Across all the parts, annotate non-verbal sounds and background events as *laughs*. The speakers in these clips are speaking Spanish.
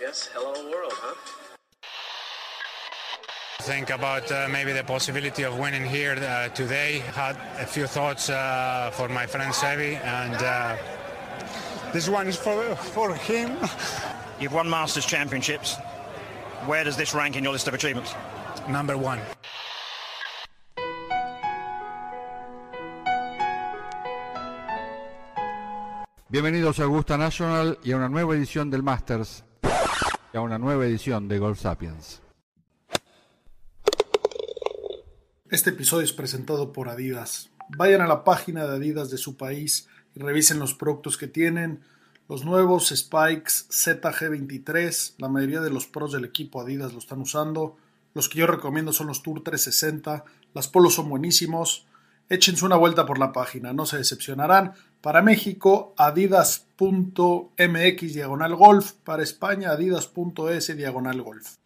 guess. Hello world, huh? Think about uh, maybe the possibility of winning here uh, today. Had a few thoughts uh, for my friend Sevi, and uh, this one is for for him. *laughs* You've won Masters Championships. Where does this rank in your list of achievements? Number one. Bienvenidos a Augusta National y a una nueva edición del Masters y a una nueva edición de Golf Sapiens. Este episodio es presentado por Adidas. Vayan a la página de Adidas de su país y revisen los productos que tienen. Los nuevos Spikes ZG23, la mayoría de los pros del equipo Adidas lo están usando. Los que yo recomiendo son los Tour 360. Las polos son buenísimos. Échense una vuelta por la página, no se decepcionarán. Para México, adidas.mx diagonal golf. Para España, adidas.es diagonal golf.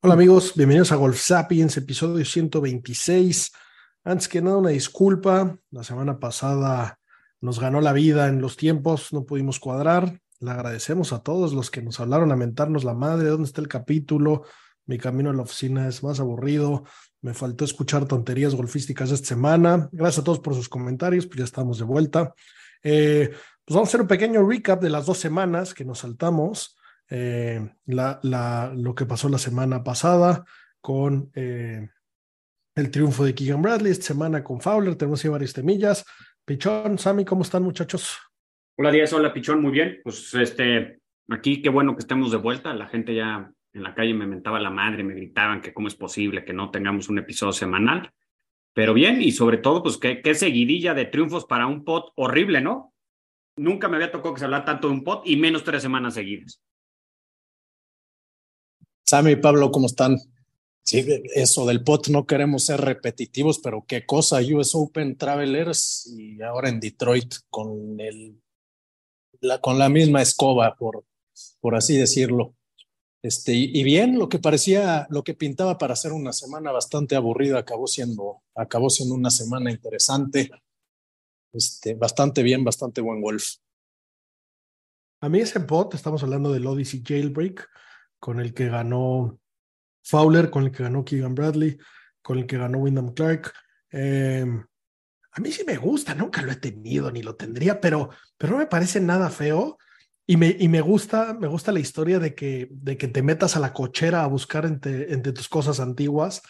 Hola amigos, bienvenidos a Golf Sapiens, episodio 126. Antes que nada, una disculpa. La semana pasada nos ganó la vida en los tiempos, no pudimos cuadrar. Le agradecemos a todos los que nos hablaron a mentarnos la madre, dónde está el capítulo, mi camino a la oficina es más aburrido. Me faltó escuchar tonterías golfísticas esta semana. Gracias a todos por sus comentarios, pues ya estamos de vuelta. Eh, pues vamos a hacer un pequeño recap de las dos semanas que nos saltamos. Eh, la, lo que pasó la semana pasada con eh, el triunfo de Keegan Bradley, esta semana con Fowler, tenemos ahí varias temillas. Pichón, Sammy, ¿cómo están muchachos? Hola Díaz, hola Pichón, muy bien. Pues este, aquí qué bueno que estemos de vuelta. La gente ya en la calle me mentaba la madre, me gritaban que cómo es posible que no tengamos un episodio semanal. Pero bien, y sobre todo, pues qué, qué seguidilla de triunfos para un pot horrible, ¿no? Nunca me había tocado que se hablara tanto de un pot y menos tres semanas seguidas. Sammy y Pablo, ¿cómo están? Sí, eso del pot no queremos ser repetitivos, pero qué cosa, US Open Travelers y ahora en Detroit con el la, con la misma escoba, por, por así decirlo. Este, y, bien, lo que parecía, lo que pintaba para ser una semana bastante aburrida, acabó siendo, acabó siendo una semana interesante. Este, bastante bien, bastante buen golf. A mí ese pot, estamos hablando del Odyssey Jailbreak, con el que ganó Fowler, con el que ganó Keegan Bradley, con el que ganó Wyndham Clark. Eh, a mí sí me gusta, nunca lo he tenido ni lo tendría, pero, pero no me parece nada feo. Y me, y me gusta, me gusta la historia de que, de que te metas a la cochera a buscar entre, entre tus cosas antiguas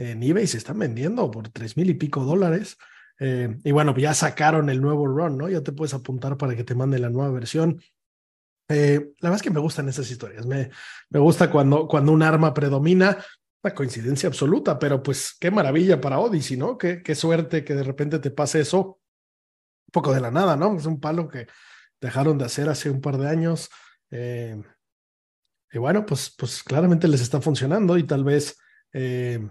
en eBay se están vendiendo por tres mil y pico dólares. Eh, y bueno, ya sacaron el nuevo run, ¿no? Ya te puedes apuntar para que te mande la nueva versión. Eh, la verdad es que me gustan esas historias. Me, me gusta cuando, cuando un arma predomina. Una coincidencia absoluta, pero pues qué maravilla para Odyssey, ¿no? Qué, qué suerte que de repente te pase eso. Un poco de la nada, ¿no? Es un palo que, dejaron de hacer hace un par de años. Eh, y bueno, pues, pues claramente les está funcionando y tal vez, eh,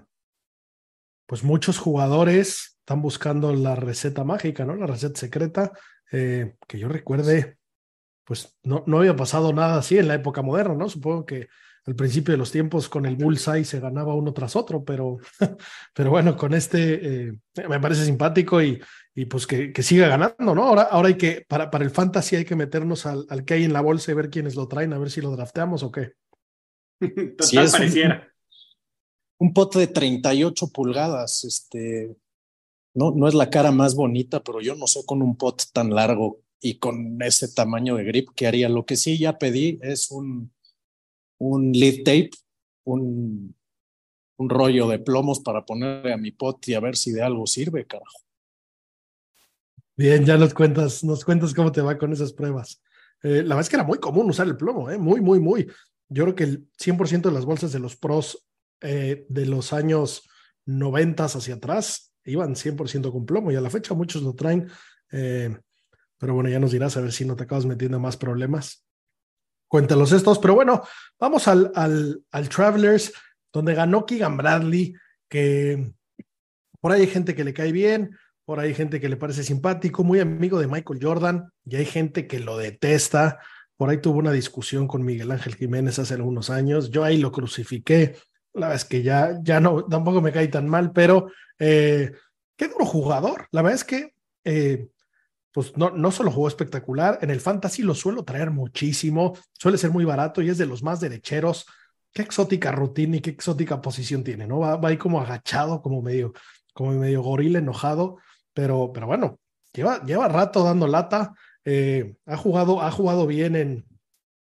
pues muchos jugadores están buscando la receta mágica, ¿no? La receta secreta, eh, que yo recuerde, pues no, no había pasado nada así en la época moderna, ¿no? Supongo que al principio de los tiempos con el bullseye se ganaba uno tras otro, pero, *laughs* pero bueno, con este eh, me parece simpático y, y pues que, que, siga ganando, ¿no? Ahora, ahora hay que, para, para el fantasy hay que meternos al, al, que hay en la bolsa y ver quiénes lo traen, a ver si lo drafteamos o qué. *laughs* Total si es pareciera. Un, un pot de 38 pulgadas, este, no, no es la cara más bonita, pero yo no sé con un pot tan largo y con ese tamaño de grip que haría. Lo que sí ya pedí es un, un lead tape, un, un rollo de plomos para ponerle a mi pot y a ver si de algo sirve, carajo. Bien, ya nos cuentas, nos cuentas cómo te va con esas pruebas. Eh, la verdad es que era muy común usar el plomo, ¿eh? muy, muy, muy. Yo creo que el 100% de las bolsas de los pros eh, de los años 90 hacia atrás iban 100% con plomo y a la fecha muchos lo traen. Eh, pero bueno, ya nos dirás a ver si no te acabas metiendo más problemas. Cuéntalos estos, pero bueno, vamos al, al, al Travelers, donde ganó Keegan Bradley, que por ahí hay gente que le cae bien, por ahí hay gente que le parece simpático, muy amigo de Michael Jordan, y hay gente que lo detesta. Por ahí tuvo una discusión con Miguel Ángel Jiménez hace algunos años. Yo ahí lo crucifiqué. La verdad es que ya, ya no, tampoco me cae tan mal, pero eh, qué duro jugador. La verdad es que eh, pues no, no solo jugó espectacular, en el fantasy lo suelo traer muchísimo, suele ser muy barato y es de los más derecheros. Qué exótica rutina y qué exótica posición tiene, ¿no? Va, va ahí como agachado, como medio, como medio gorila enojado, pero, pero bueno, lleva, lleva rato dando lata. Eh, ha, jugado, ha jugado bien en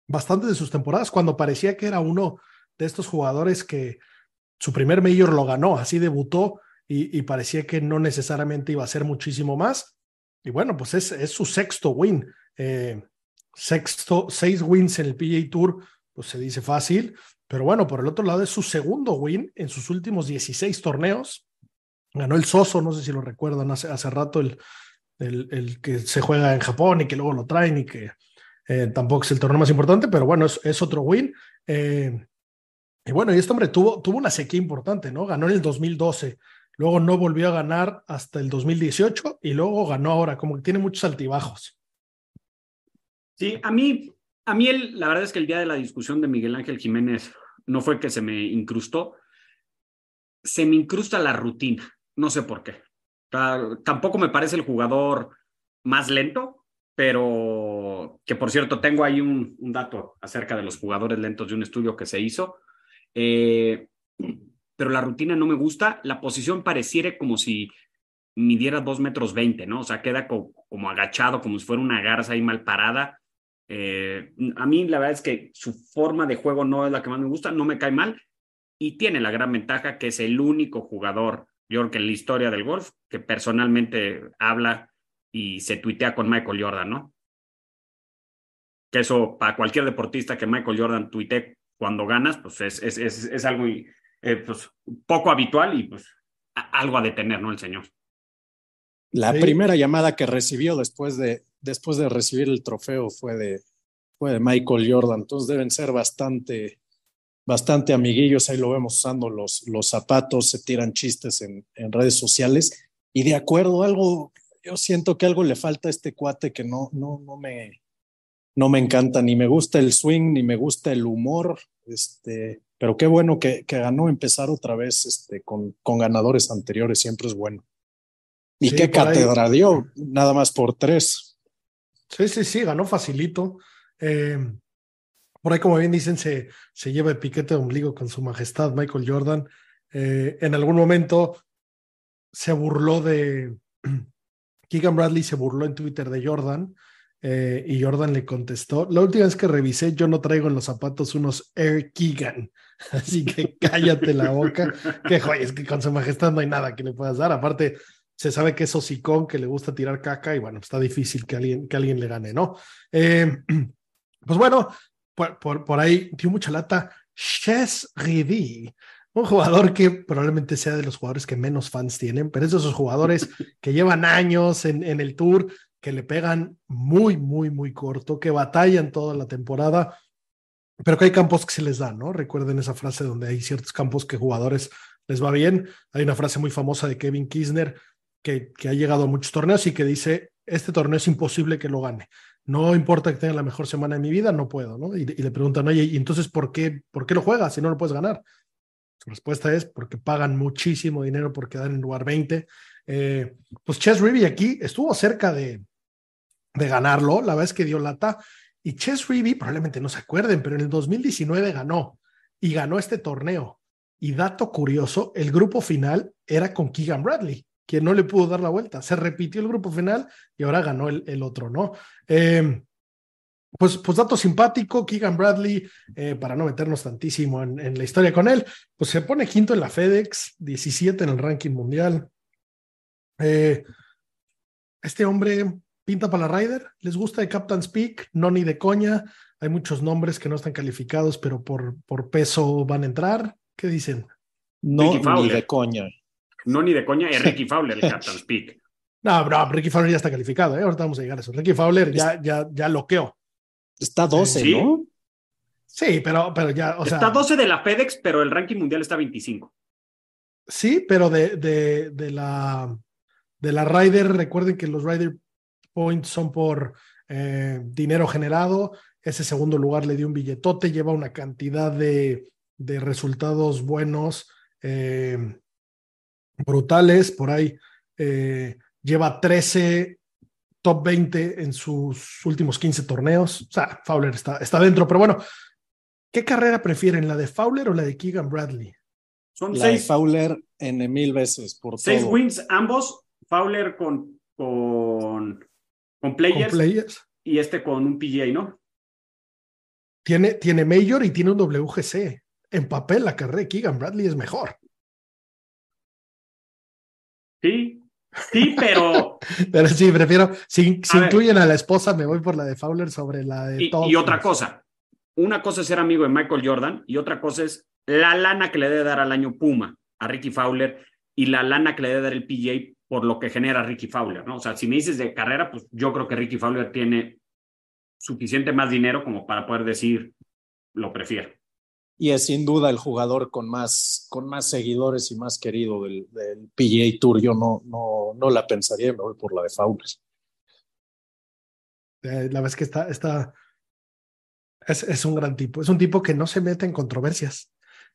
bastantes de sus temporadas, cuando parecía que era uno de estos jugadores que su primer mayor lo ganó, así debutó y, parecía que no necesariamente iba a ser muchísimo más. Y bueno, pues es, es su sexto win. Eh, sexto, seis wins en el PGA Tour, pues se dice fácil, pero bueno, por el otro lado es su segundo win en sus últimos 16 torneos. Ganó el Soso, no sé si lo recuerdan hace, hace rato, el, el, que se juega en Japón y que luego lo traen y que eh, tampoco es el torneo más importante, pero bueno, es, es otro win. Eh, y bueno, y este hombre tuvo, tuvo una sequía importante, ¿no? Ganó en el 2012, luego no volvió a ganar hasta el 2018 y luego ganó ahora, como que tiene muchos altibajos. Sí, a mí, a mí el, la verdad es que el día de la discusión de Miguel Ángel Jiménez no fue que se me incrustó, se me incrusta la rutina, no sé por qué. tampoco me parece el jugador más lento, pero que por cierto tengo ahí un, un dato acerca de los jugadores lentos de un estudio que se hizo eh, pero la rutina no me gusta. La posición pareciera como si midiera dos metros veinte, ¿no? O sea, queda como agachado, como si fuera una garza ahí mal parada. Eh, a mí la verdad es que su forma de juego no es la que más me gusta, no me cae mal y tiene la gran ventaja que es el único jugador, yo creo que en la historia del golf, que personalmente habla y se tuitea con Michael Jordan, ¿no? Que eso, para cualquier deportista que Michael Jordan tuitee cuando ganas, pues es, es, es, algo eh, pues, poco habitual y pues algo a detener, ¿no? El señor. La primera llamada que recibió después de, después de recibir el trofeo fue de, fue de Michael Jordan, entonces deben ser bastante, bastante amiguillos, ahí lo vemos usando los, los zapatos, se tiran chistes en, en redes sociales. Y de acuerdo, algo, yo siento que algo le falta a este cuate que no, no, no me, no me encanta, ni me gusta el swing, ni me gusta el humor, este, pero qué bueno que, que ganó empezar otra vez este, con, con ganadores anteriores, siempre es bueno. ¿Y qué cátedra dio? Nada más por tres. Sí, sí, sí, ganó facilito. Eh, por ahí, como bien dicen, se, se lleva el piquete de ombligo con su majestad Michael Jordan. Eh, en algún momento se burló de... *clears throat* Keegan Bradley se burló en Twitter de Jordan eh, y Jordan le contestó, la última vez que revisé, yo no traigo en los zapatos unos Air Keegan, *laughs* así que cállate la boca, que joya, es que con su majestad no hay nada que le puedas dar, aparte se sabe que es hocicón, que le gusta tirar caca y bueno, está difícil que alguien, que alguien le gane, ¿no? Eh, *clears throat* pues bueno, por, por, ahí dio mucha lata Ches Ridi, un jugador que probablemente sea de los jugadores que menos fans tienen, pero es de esos jugadores que llevan años en el tour, que le pegan muy, muy, muy corto, que batallan toda la temporada, pero que hay campos que se les dan, ¿no? Recuerden esa frase donde hay ciertos campos que jugadores les va bien. Hay una frase muy famosa de Kevin Kisner que, que ha llegado a muchos torneos y que dice, este torneo es imposible que lo gane. No importa que tenga la mejor semana de mi vida, no puedo, ¿no? Y, le preguntan, oye, ¿y entonces por qué, por qué lo juegas si no lo puedes ganar? Su respuesta es porque pagan muchísimo dinero por quedar en lugar 20. Eh, pues Chess Ruby aquí estuvo cerca de, de ganarlo. La verdad es que dio lata. Y Chess Reavy, probablemente no se acuerden, pero en el 2019 ganó y ganó este torneo. Y dato curioso, el grupo final era con Keegan Bradley, quien no le pudo dar la vuelta. Se repitió el grupo final y ahora ganó el, el otro, ¿no? Em, pues, pues dato simpático, Keegan Bradley, eh, para no meternos tantísimo en, en, la historia con él, pues se pone quinto en la FedEx, 17 en el ranking mundial. Eh, este hombre pinta para la Ryder. ¿Les gusta de Captain's Peak? No ni de coña. Hay muchos nombres que no están calificados, pero por, por peso van a entrar. ¿Qué dicen? No ni de coña. No ni de coña es Ricky Fowler el Captain's Peak. *laughs* No, bro, Ricky Fowler ya está calificado, ¿eh? ahorita vamos a llegar a eso. Ricky Fowler ya, ya, ya loqueó. Está 12, ¿no? Sí, pero, pero ya, o sea. Está 12 de la FedEx, pero el ranking mundial está 25. Sí, pero de, de, de la de la Ryder, recuerden que los Ryder points son por eh, dinero generado. Ese segundo lugar le dio un billetote, lleva una cantidad de, de resultados buenos, eh, brutales. Por ahí eh, lleva 13 top 20 en sus últimos 15 torneos. O sea, Fowler está, está dentro, pero bueno, ¿qué carrera prefieren, la de Fowler o la de Keegan Bradley? Son la seis, de Fowler en mil veces por Seis wins ambos, Fowler con, con, con, players, ¿Con players y este con un PGA, ¿no? Tiene, tiene Major y tiene un WGC. En papel, la carrera de Keegan Bradley es mejor. Sí, sí, pero. *laughs* pero sí, prefiero. Si, si incluyen a la esposa, me voy por la de Fowler sobre la de y, Y otra cosa. Una cosa es ser amigo de Michael Jordan y otra cosa es la lana que le debe dar al año Puma a Ricky Fowler y la lana que le debe dar el PJ por lo que genera Ricky Fowler, ¿no? O sea, si me dices de carrera, pues yo creo que Ricky Fowler tiene suficiente más dinero como para poder decir lo prefiero. Y es sin duda el jugador con más, con más seguidores y más querido del, del PGA Tour. Yo no, no, no la pensaría, me voy por la de Fowler. Eh, la verdad es que está, está es, es, un gran tipo. Es un tipo que no se mete en controversias.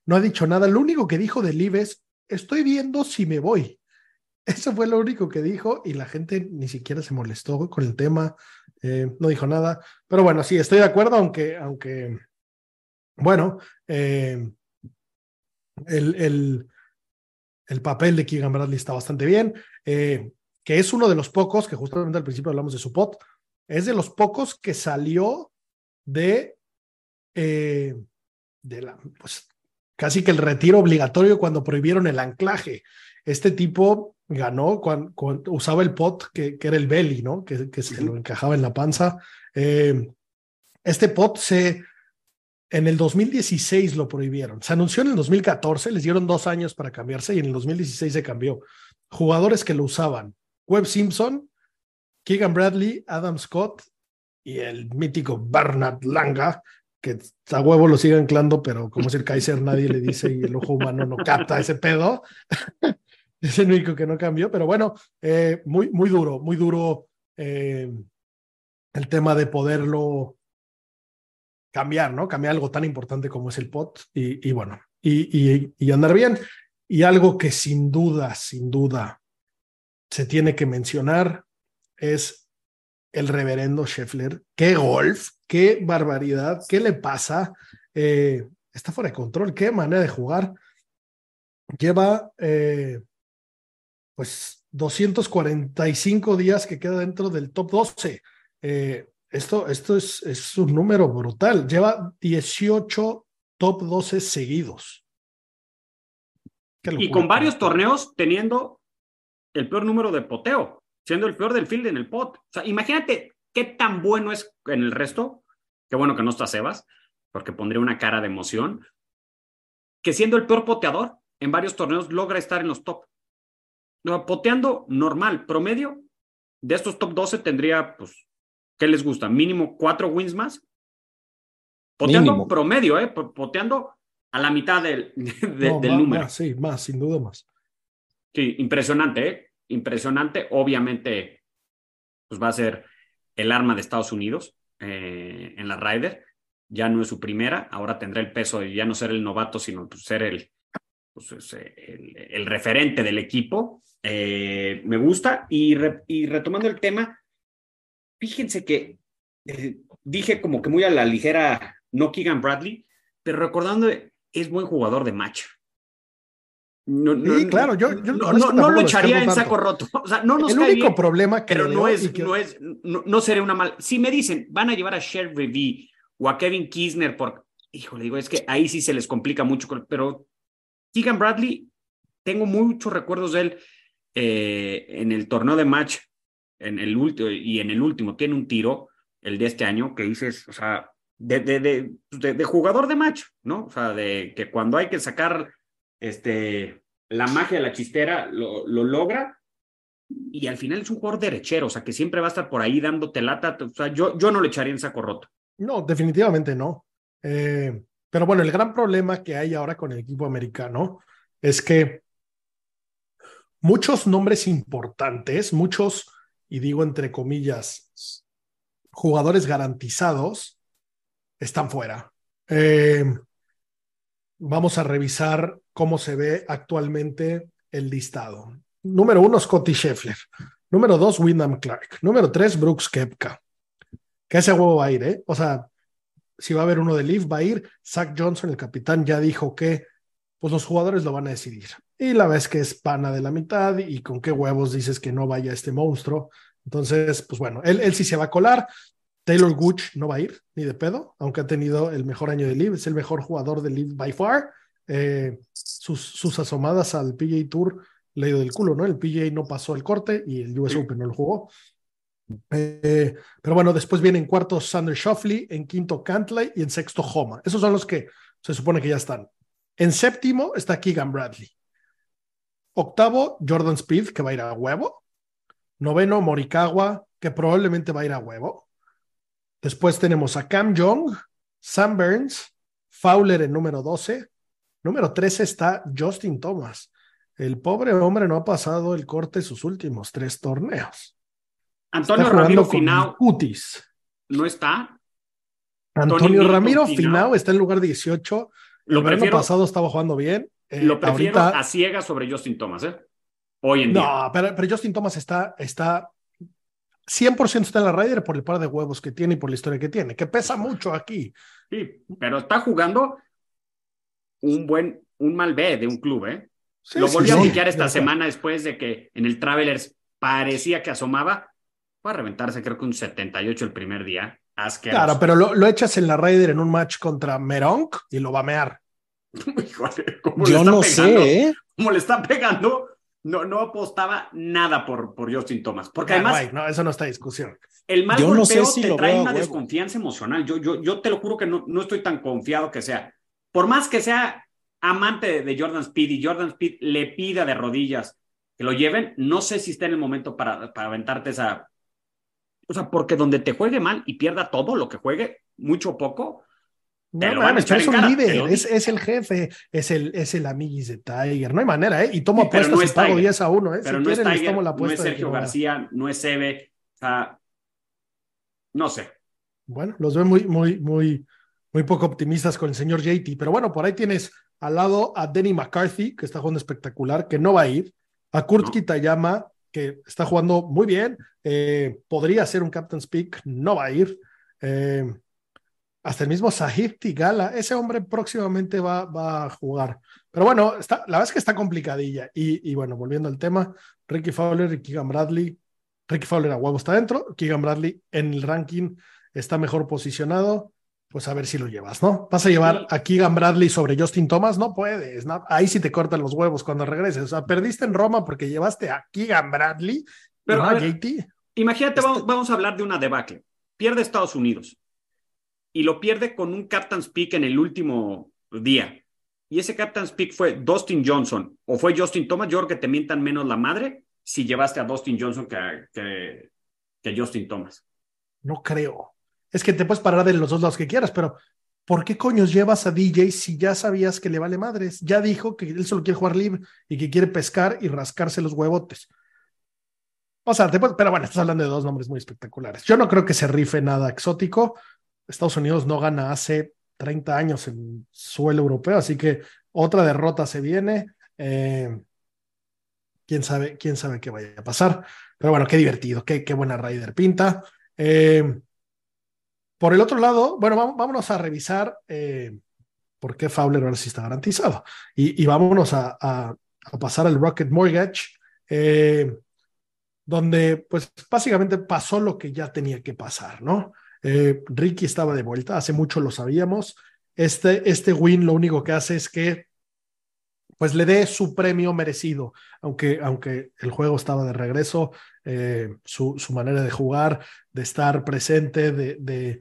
No ha dicho nada. Lo único que dijo de Liv es, estoy viendo si me voy. Eso fue lo único que dijo y la gente ni siquiera se molestó con el tema, eh, no dijo nada. Pero bueno, sí, estoy de acuerdo, aunque, aunque bueno, eh, el, el, el, papel de Keegan Bradley está bastante bien, eh, que es uno de los pocos, que justamente al principio hablamos de su pot, es de los pocos que salió de, de la, pues casi que el retiro obligatorio cuando prohibieron el anclaje. Este tipo ganó cuando, usaba el pot que, que, era el belly, ¿no? Que, que se lo encajaba en la panza. Eh, este pot se, en el 2016 lo prohibieron. Se anunció en el 2014, les dieron dos años para cambiarse y en el 2016 se cambió. Jugadores que lo usaban. Webb Simpson, Keegan Bradley, Adam Scott y el mítico Bernard Langa, que a huevo lo sigue anclando, pero como es el Kaiser, nadie le dice y el ojo humano no capta ese pedo. *laughs* es el único que no cambió, pero bueno, eh, muy, muy duro, muy duro eh, el tema de poderlo cambiar, ¿no? Cambiar algo tan importante como es el pot y, bueno, y, andar bien. Y algo que sin duda, sin duda se tiene que mencionar es el reverendo Scheffler. Qué golf, qué barbaridad, qué le pasa. Eh, está fuera de control, qué manera de jugar. Lleva pues 245 días que queda dentro del top 12. Eh, esto, esto es, es un número brutal. Lleva 18 top 12 seguidos. Y con varios torneos teniendo el peor número de poteo, siendo el peor del field en el pot. O sea, imagínate qué tan bueno es en el resto. Qué bueno que no está Sebas, porque pondría una cara de emoción. Que siendo el peor poteador en varios torneos logra estar en los top. No, poteando normal, promedio, de estos top 12 tendría, pues, ¿qué les gusta? Mínimo cuatro wins más. Poteando promedio, ¿eh? Poteando a la mitad del, *laughs* del número. sí, más, sin duda más. Sí, impresionante, ¿eh? Impresionante. Obviamente, pues va a ser el arma de Estados Unidos eh, en la Ryder. Ya no es su primera, ahora tendrá el peso de ya no ser el novato, sino pues, ser el, pues, el, el, referente del equipo. Eh, me gusta. Y, re, y retomando el tema, fíjense que eh, dije como que muy a la ligera, no Keegan Bradley, pero recordando, es buen jugador de match. No, no, sí, claro, yo, yo no, no lo echaría en saco roto. *laughs* O sea, no nos El único bien, problema que pero no es, que... no es, no, sería una mal. Si me dicen, van a llevar a Sherry o a Kevin Kisner por, híjole, digo, es que ahí sí se les complica mucho, pero Keegan Bradley, tengo muchos recuerdos de él eh, en el torneo de match en el último y en el último tiene un tiro, el de este año, que dices, o sea, de, de, de, de, jugador de match, ¿no? O sea, de que cuando hay que sacar este, la magia de la chistera, lo, lo logra. Y al final es un jugador derechero, o sea, que siempre va a estar por ahí dándote lata. O sea, yo, yo no le echaría en saco roto. No, definitivamente no. Eh, pero bueno, el gran problema que hay ahora con el equipo americano es que muchos nombres importantes, muchos y digo entre comillas, jugadores garantizados, están fuera. Eh, vamos a revisar cómo se ve actualmente el listado. Número uno, Scotty Scheffler. Número dos, Wyndham Clark. Número tres, Brooks Kepka. Que ese huevo va a ir, ¿eh? O sea, si va a haber uno de Leaf, va a ir. Zach Johnson, el capitán, ya dijo que pues los jugadores lo van a decidir. Y la vez que es pana de la mitad y con qué huevos dices que no vaya este monstruo. Entonces, pues bueno, él, él sí se va a colar. Taylor Gooch no va a ir, ni de pedo, aunque ha tenido el mejor año de Live, es el mejor jugador de Live by far. Eh, sus, sus, asomadas al PGA Tour le dio del culo, ¿no? El PGA no pasó el corte y el US Open no lo jugó. Eh, pero bueno, después viene en cuarto Sander Shoffley, en quinto Cantley y en sexto Homa. Esos son los que se supone que ya están. En séptimo está Keegan Bradley. Octavo, Jordan Speed, que va a ir a huevo. Noveno, Morikawa, que probablemente va a ir a huevo. Después tenemos a Cam Young, Sam Burns, Fowler en número 12. Número 13 está Justin Thomas. El pobre hombre no ha pasado el corte sus últimos tres torneos. Antonio Ramiro Finau. Cutis. ¿No está? Antonio Ramiro Finau está en lugar 18. Lo el año pasado estaba jugando bien. Eh, lo prefiero a ciegas sobre Justin Thomas, ¿eh? Hoy en no, día. No, pero, pero, Justin Thomas está, está 100% está en la Ryder por el par de huevos que tiene y por la historia que tiene, que pesa mucho aquí. Sí, pero está jugando un buen, un mal B de un club, ¿eh? Lo volvió a piquear esta semana después de que en el Travelers parecía que asomaba. Fue a reventarse, creo que un 78 el primer día. Asqueroso. Claro, pero lo, lo, echas en la Ryder en un match contra Meronk y lo va a mear. Yo no sé, ¿eh? Como le está pegando, no, no apostaba nada por, por Justin Thomas. Porque además. no, eso no está en discusión. El mal yo golpeo no sé te trae una desconfianza emocional. Yo, yo, yo te lo juro que no, no estoy tan confiado que sea. Por más que sea amante de Jordan Speed y Jordan Speed le pida de rodillas que lo lleven, no sé si está en el momento para, para aventarte esa. O sea, porque donde te juegue mal y pierda todo lo que juegue, mucho o poco, no, no, es un líder, es, es, el jefe, es el, es el amiguis de Tiger. No hay manera, ¿eh? Y tomo sí, apuestas no y pago 10 a 1, ¿eh? Pero si no, quieren, es Tiger, la no es Sergio García, no es Eve, o sea, no sé. Bueno, los veo muy, muy, muy, muy poco optimistas con el señor JT, pero bueno, por ahí tienes al lado a Denny McCarthy, que está jugando espectacular, que no va a ir, a Kurt. Kitayama, que está jugando muy bien, eh, podría ser un Captain's Peak, no va a ir. Eh, hasta el mismo Sahib Tigala, ese hombre próximamente va, va, a jugar. Pero bueno, está, la verdad es que está complicadilla. Y, y, bueno, volviendo al tema, Ricky Fowler y Keegan Bradley. Ricky Fowler a huevo está dentro, Keegan Bradley en el ranking está mejor posicionado. Pues a ver si lo llevas, ¿no? ¿Vas a llevar sí. a Keegan Bradley sobre Justin Thomas? No puedes, ¿no? ahí sí te cortan los huevos cuando regreses. O sea, perdiste en Roma porque llevaste a Keegan Bradley. Pero no a ver, JT. Imagínate, este... vamos, a hablar de una debacle. Pierde Estados Unidos y lo pierde con un Captain's Peak en el último día. Y ese Captain's Peak fue Dustin Johnson o fue Justin Thomas. Yo creo que te mientan menos la madre si llevaste a Dustin Johnson que, que, que Justin Thomas. No creo. Es que te puedes parar de los dos lados que quieras, pero ¿por qué coños llevas a DJ si ya sabías que le vale madres? Ya dijo que él solo quiere jugar libre y que quiere pescar y rascarse los huevotes. O sea, te puedes, pero bueno, estás hablando de dos nombres muy espectaculares. Yo no creo que se rife nada exótico. Estados Unidos no gana hace 30 años en suelo europeo, así que otra derrota se viene. Eh, quién sabe, quién sabe qué vaya a pasar. Pero bueno, qué divertido, qué, qué buena Raider pinta. Eh, por el otro lado, bueno, vámonos a revisar eh, por qué Fowler ahora sí está garantizado. Y, y vámonos a, a, a, pasar al Rocket Mortgage, eh, donde pues básicamente pasó lo que ya tenía que pasar, ¿no? Eh, Ricky estaba de vuelta, hace mucho lo sabíamos. Este, este win lo único que hace es que pues le dé su premio merecido, aunque, aunque el juego estaba de regreso, eh, su, su, manera de jugar, de estar presente, de, de,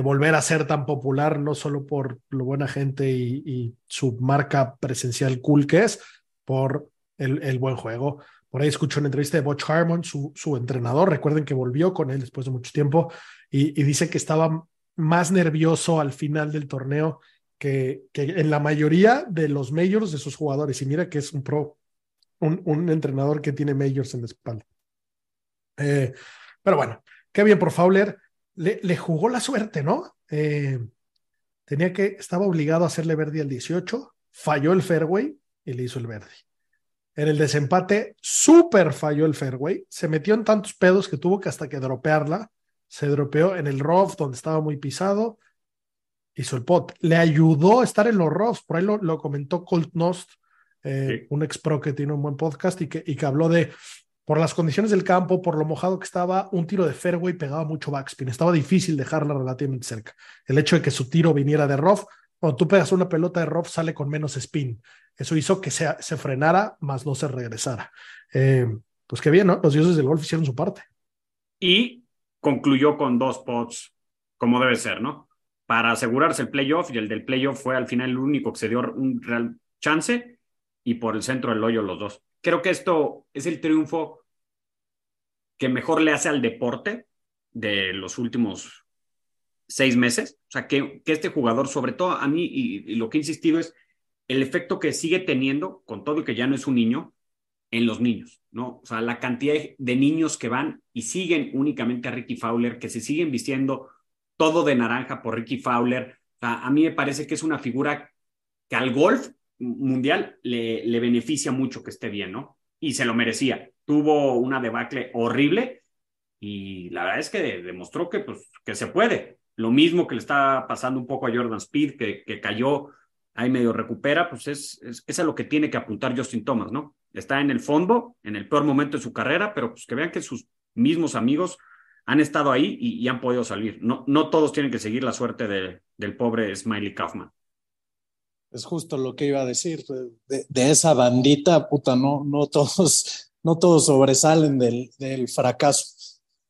volver a ser tan popular, no solo por lo buena gente y, y su marca presencial cool que es, por el, el, buen juego. Por ahí escucho una entrevista de Butch Harmon, su, su entrenador, recuerden que volvió con él después de mucho tiempo, y, y dice que estaba más nervioso al final del torneo que, que, en la mayoría de los majors de sus jugadores. Y mira que es un pro, un, un entrenador que tiene majors en la espalda. Eh, pero bueno, qué bien por Fowler. Le, le jugó la suerte, ¿no? Eh, tenía que, estaba obligado a hacerle verde al 18, falló el fairway y le hizo el verde. En el desempate, súper falló el fairway. Se metió en tantos pedos que tuvo que hasta que dropearla. Se dropeó en el rough donde estaba muy pisado. Hizo el pot. Le ayudó a estar en los roughs. Por ahí lo, lo comentó Colt Nost, eh, Sí. un ex pro que tiene un buen podcast y que, y que habló de por las condiciones del campo, por lo mojado que estaba, un tiro de fairway pegaba mucho backspin. Estaba difícil dejarla relativamente cerca. El hecho de que su tiro viniera de rough, cuando tú pegas una pelota de rough, sale con menos spin. Eso hizo que se, se frenara, más no se regresara. Eh, pues qué bien, ¿no? Los dioses del golf hicieron su parte. Y concluyó con dos pots, como debe ser, ¿no? Para asegurarse el playoff, y el del playoff fue al final el único que se dio un real chance, y por el centro del hoyo los dos. Creo que esto es el triunfo que mejor le hace al deporte de los últimos seis meses. O sea, que, este jugador, sobre todo a mí, y, y lo que he insistido es el efecto que sigue teniendo, con todo y que ya no es un niño, en los niños, ¿no? O sea, la cantidad de niños que van y siguen únicamente a Ricky Fowler, que se siguen vistiendo todo de naranja por Ricky Fowler. A mí me parece que es una figura que al golf mundial le, beneficia mucho que esté bien, ¿no? Y se lo merecía. Tuvo una debacle horrible y la verdad es que demostró que, pues, que se puede. Lo mismo que le está pasando un poco a Jordan Speed, que, que cayó ahí medio recupera, pues es, es, es, a lo que tiene que apuntar Justin Thomas, ¿no? Está en el fondo, en el peor momento de su carrera, pero pues que vean que sus mismos amigos han estado ahí y, han podido salir. No, no todos tienen que seguir la suerte de, del pobre Smiley Kaufman. Es justo lo que iba a decir. De, de esa bandita, puta, no, no todos, *laughs* no todos sobresalen del, del, fracaso.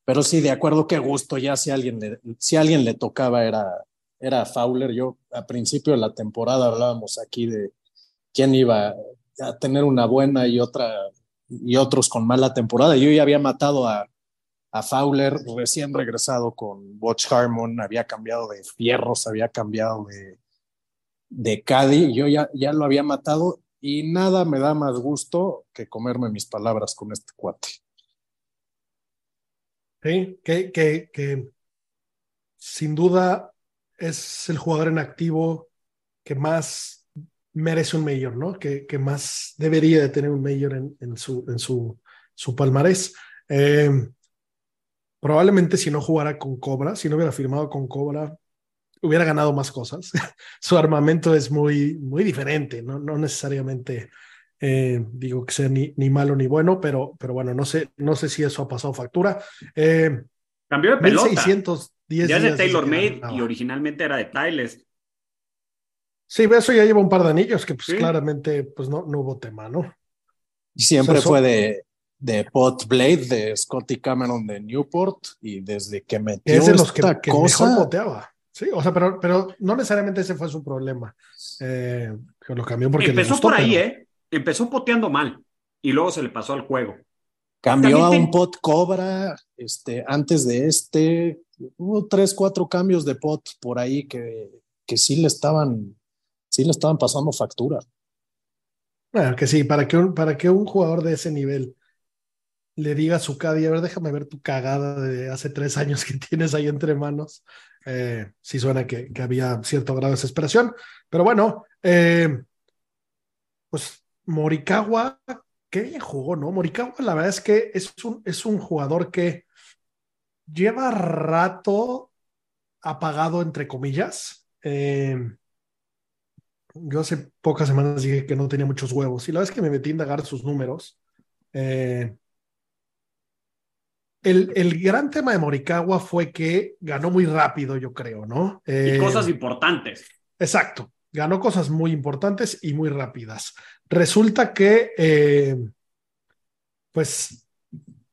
Pero sí, de acuerdo, qué gusto. Ya si alguien le, si alguien le tocaba era, era Fowler. Yo a principio de la temporada hablábamos aquí de quién iba a tener una buena y otra y otros con mala temporada. Yo ya había matado a, a Fowler recién regresado con Watch Harmon, había cambiado de fierros, había cambiado de, de Caddy, yo ya, ya lo había matado y nada me da más gusto que comerme mis palabras con este cuate. Sí, que, que, que sin duda es el jugador en activo que más merece un mayor, ¿no? Que, que más debería de tener un mayor en, en, su, en su, su palmarés. Eh, probablemente si no jugara con Cobra, si no hubiera firmado con Cobra, hubiera ganado más cosas. *laughs* su armamento es muy, muy diferente, no, no necesariamente eh, digo que sea ni, ni, malo ni bueno, pero, pero bueno, no sé, no sé si eso ha pasado factura. Eh, Cambió de pelota. 1610 ya es de Taylor Made y originalmente era de Tiles. Sí, eso ya lleva un par de anillos que pues sí. claramente pues no, no hubo tema, ¿no? Siempre o sea, fue de, de Pot Blade, de Scotty Cameron de Newport, y desde que metió es de los que, esta que cosa, mejor poteaba. Sí, o sea, pero, pero no necesariamente ese fue su problema. Eh, que lo cambió porque Empezó gustó, por ahí, pero... ¿eh? Empezó poteando mal y luego se le pasó al juego. Cambió a un pot cobra, este, antes de este, hubo tres, cuatro cambios de pot por ahí que, que sí le estaban, sí le estaban pasando factura. Bueno, que sí, para que un, para que un jugador de ese nivel le diga a su caddy, a ver, déjame ver tu cagada de hace tres años que *laughs* tienes ahí entre manos. Eh, sí suena que, que, había cierto grado de desesperación, pero bueno, eh, pues Morikawa, qué bien jugó, ¿no? Morikawa, la verdad es que es un, es un jugador que lleva rato apagado, entre comillas. Eh, yo hace pocas semanas dije que no tenía muchos huevos y la es que me metí a indagar sus números. Eh, el, el, gran tema de Morikawa fue que ganó muy rápido, yo creo, ¿no? Eh, y cosas importantes. Exacto, ganó cosas muy importantes y muy rápidas. Resulta que, eh, pues,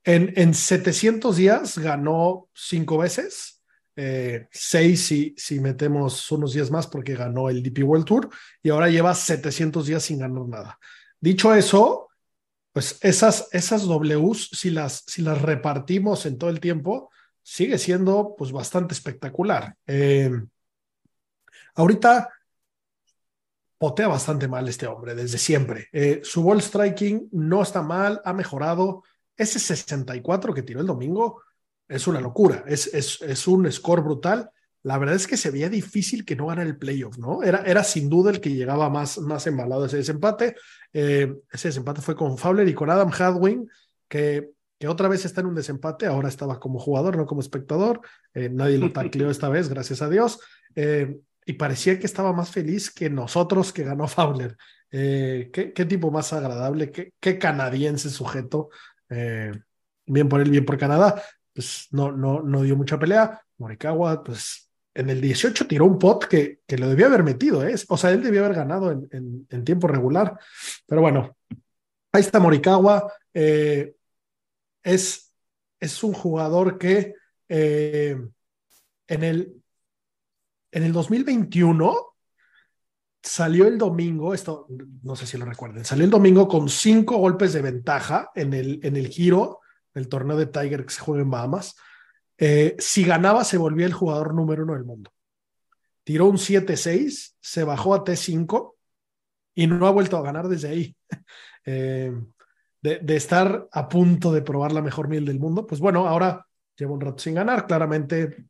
en, en, 700 días ganó cinco veces, eh, seis si, si metemos unos días más porque ganó el DP World Tour y ahora lleva 700 días sin ganar nada. Dicho eso, pues esas, esas Ws, si las, si las repartimos en todo el tiempo, sigue siendo pues bastante espectacular. Eh, ahorita potea bastante mal este hombre desde siempre. Eh, su ball striking no está mal, ha mejorado. Ese 64 que tiró el domingo es una locura, es, es, es un score brutal, la verdad es que se veía difícil que no ganara el playoff, ¿no? Era, era sin duda el que llegaba más, más embalado ese desempate. Eh, ese desempate fue con Fowler y con Adam Hadwin, que, que otra vez está en un desempate, ahora estaba como jugador, no como espectador. Eh, nadie lo tacleó esta vez, gracias a Dios. Eh, y parecía que estaba más feliz que nosotros que ganó Fowler. ¿qué, ¿qué, tipo más agradable, qué, qué canadiense sujeto. bien por él, bien por Canadá. Pues no, no, no dio mucha pelea. Morikawa, pues en el 18 tiró un pot que, que lo debía haber metido, ¿eh? o sea, él debía haber ganado en, en, tiempo regular. Pero bueno, ahí está Morikawa. Eh, es, es un jugador que eh, en, el, en el 2021 salió el domingo, esto no sé si lo recuerden, salió el domingo con cinco golpes de ventaja en el, en el giro, el torneo de Tiger que se juega en Bahamas. Eh, si ganaba, se volvía el jugador número uno del mundo. Tiró un 7-6, se bajó a T5 y no ha vuelto a ganar desde ahí. *laughs* Eh, de, estar a punto de probar la mejor miel del mundo, pues bueno, ahora lleva un rato sin ganar. Claramente,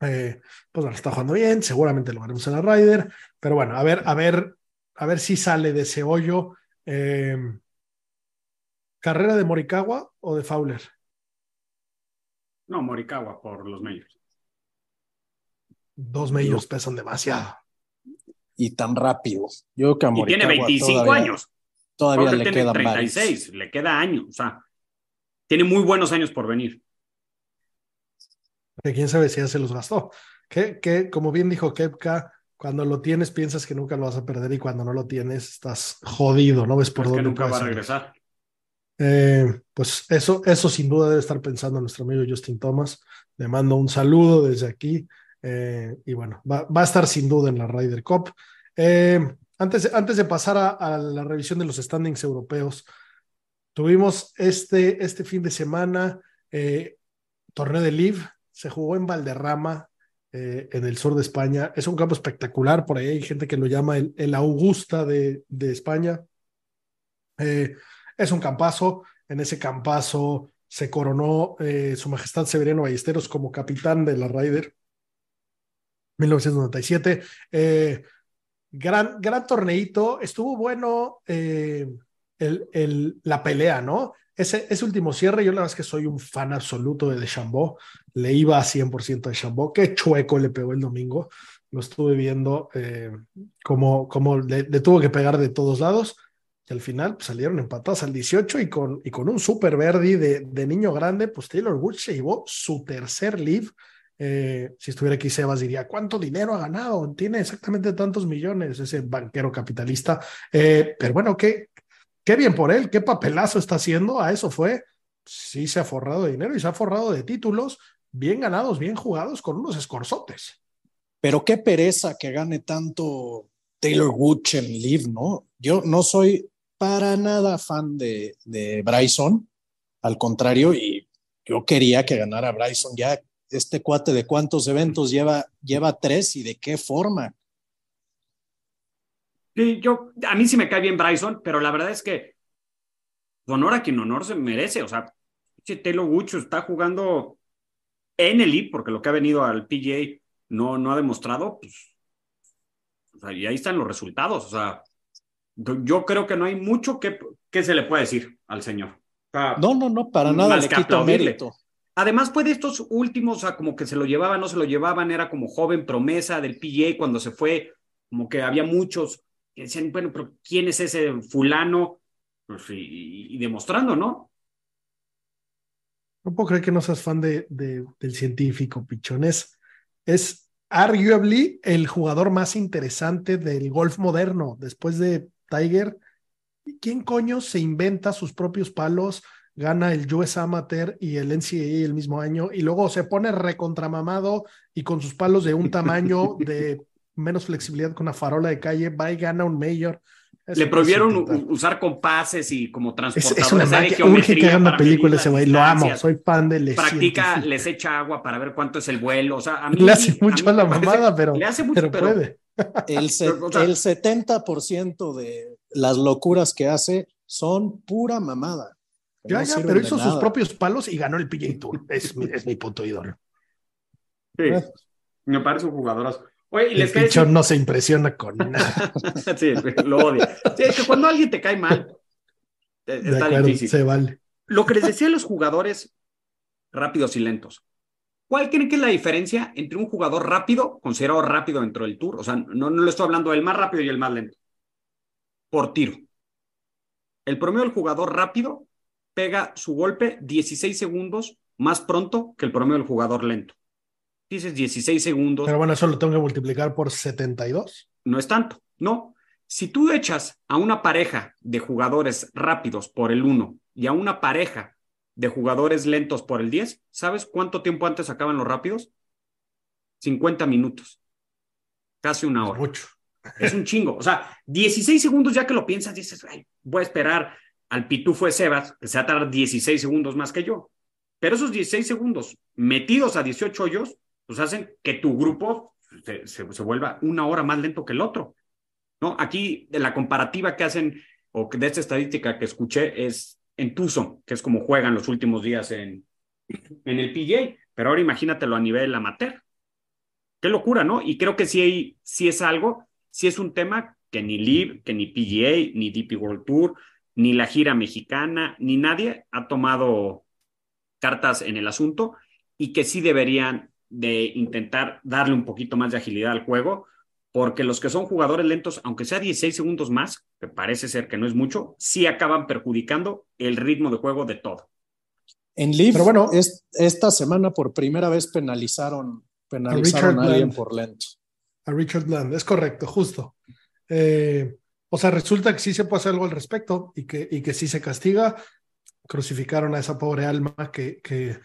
eh, pues está jugando bien, seguramente lo haremos en la Ryder, pero bueno, a ver, a ver, a ver si sale de ese hoyo. ¿Carrera de Morikawa o de Fowler? No, Morikawa por los medios. Dos medios pesan demasiado. Y tan rápido. Yo que a y tiene 25 años. Todavía le tiene 36, le queda años. O sea, tiene muy buenos años por venir. Que quién sabe si ya se los gastó. Que, que como bien dijo Kepka, cuando lo tienes piensas que nunca lo vas a perder y cuando no lo tienes estás jodido, no ves por dónde. Que nunca va a regresar. Eh, pues eso, eso sin duda debe estar pensando nuestro amigo Justin Thomas. Le mando un saludo desde aquí. Eh, y bueno, va, a estar sin duda en la Ryder Cup. Eh, antes, antes de pasar a, la revisión de los standings europeos, tuvimos este, este fin de semana torneo de Live. Se jugó en Valderrama, en el sur de España. Es un campo espectacular. Por ahí hay gente que lo llama el, el Augusta de, de España. Es un campazo. En ese campazo se coronó eh, Su Majestad Severiano Ballesteros como capitán de la Ryder 1997. Eh, gran, gran torneito. Estuvo bueno eh, el, el, la pelea, ¿no? Ese, ese, último cierre, yo la verdad es que soy un fan absoluto de Deschambault. Le iba a 100% de Deschambault. Qué chueco le pegó el domingo. Lo estuve viendo como, como le, le, tuvo que pegar de todos lados. Y al final pues, salieron empatados al 18 y con, y con un super verdi de, de, niño grande, pues Taylor Woods se llevó su tercer live. Eh, si estuviera aquí Sebas diría, ¿cuánto dinero ha ganado? Tiene exactamente tantos millones ese banquero capitalista. Eh, pero bueno, qué, qué bien por él, qué papelazo está haciendo. A eso fue. Sí se ha forrado de dinero y se ha forrado de títulos bien ganados, bien jugados con unos escorzotes. Pero qué pereza que gane tanto Taylor Woods en Live, ¿no? Yo no soy para nada fan de, de Bryson, al contrario, y yo quería que ganara Bryson. Ya este cuate de cuántos eventos lleva, lleva tres y de qué forma. Sí, yo, a mí sí me cae bien Bryson, pero la verdad es que honor a quien honor se merece. O sea, Taylor Woods está jugando en el IP, porque lo que ha venido al PGA no, no ha demostrado, pues, o sea, y ahí están los resultados. O sea, yo creo que no hay mucho que, que se le puede decir al señor. no, no, no, para nada le quito mérito. Además, fue de estos últimos, o sea, como que se lo llevaban, no se lo llevaban, era como joven promesa del PGA cuando se fue, como que había muchos que decían, bueno, pero ¿quién es ese fulano? Pues, y, demostrando, ¿no? No puedo creer que no seas fan de, de del científico, pichones. Es arguably el jugador más interesante del golf moderno, después de Tiger, ¿quién coño se inventa sus propios palos? Gana el US Amateur y el NCAA el mismo año y luego se pone recontramamado y con sus palos de un tamaño de menos flexibilidad con una farola de calle, va y gana un mayor. Le prohibieron usar compases y como transportadores. Es, una urge que haga una película ese güey, lo amo, soy fan de Les Practica, les echa agua para ver cuánto es el vuelo, o sea, a mí, Le hace mucho a, la mamada, pero, le hace mucho, pero puede. El, 70% de las locuras que hace son pura mamada. Ya, ya, pero hizo sus propios palos y ganó el PJ Tour. Es, mi, es mi punto ídolo. Sí. Eh. Me parece un jugadorazo. Oye, y El les pichón no se impresiona con nada. *laughs* sí, lo odia. Sí, es que cuando alguien te cae mal, eh, está acuerdo, difícil. se vale. Lo que les decía a los jugadores rápidos y lentos. ¿Cuál creen que es la diferencia entre un jugador rápido, considerado rápido dentro del tour? O sea, no, no le estoy hablando del más rápido y el más lento. Por tiro. El promedio del jugador rápido pega su golpe 16 segundos más pronto que el promedio del jugador lento. Dices 16 segundos, Pero bueno, eso lo tengo que multiplicar por 72. no es tanto. No. Si tú echas a una pareja de jugadores rápidos por el 1 y a una pareja de jugadores lentos por el 10, ¿sabes cuánto tiempo antes acaban los rápidos? 50 minutos. Casi una hora. Mucho. Es un chingo. O sea, 16 segundos ya que lo piensas, dices, "Ay, voy a esperar al pitufo de Sebas, que se va a tardar 16 segundos más que yo. Pero esos 16 segundos metidos a 18 hoyos, pues hacen que tu grupo se, se- se vuelva una hora más lento que el otro. ¿No? Aquí, de la comparativa que hacen, o de esta estadística que escuché, es en Tucson, que es como juegan los últimos días en, en el PGA. Pero ahora imagínatelo a nivel amateur. Qué locura, ¿no? Y creo que sí, sí es algo, sí es un tema que ni LIV, que ni PGA, ni DP World Tour, ni la gira mexicana, ni nadie ha tomado cartas en el asunto y que sí deberían de intentar darle un poquito más de agilidad al juego, porque los que son jugadores lentos, aunque sea 16 segundos más, que parece ser que no es mucho, sí acaban perjudicando el ritmo de juego de todo. En Live, Pero bueno. es- esta semana por primera vez penalizaron, penalizaron a, Richard alguien Bland. por lento. A Richard Bland, es correcto, justo. Eh, o sea, resulta que sí se puede hacer algo al respecto y que, y que sí se castiga. Crucificaron a esa pobre alma que, que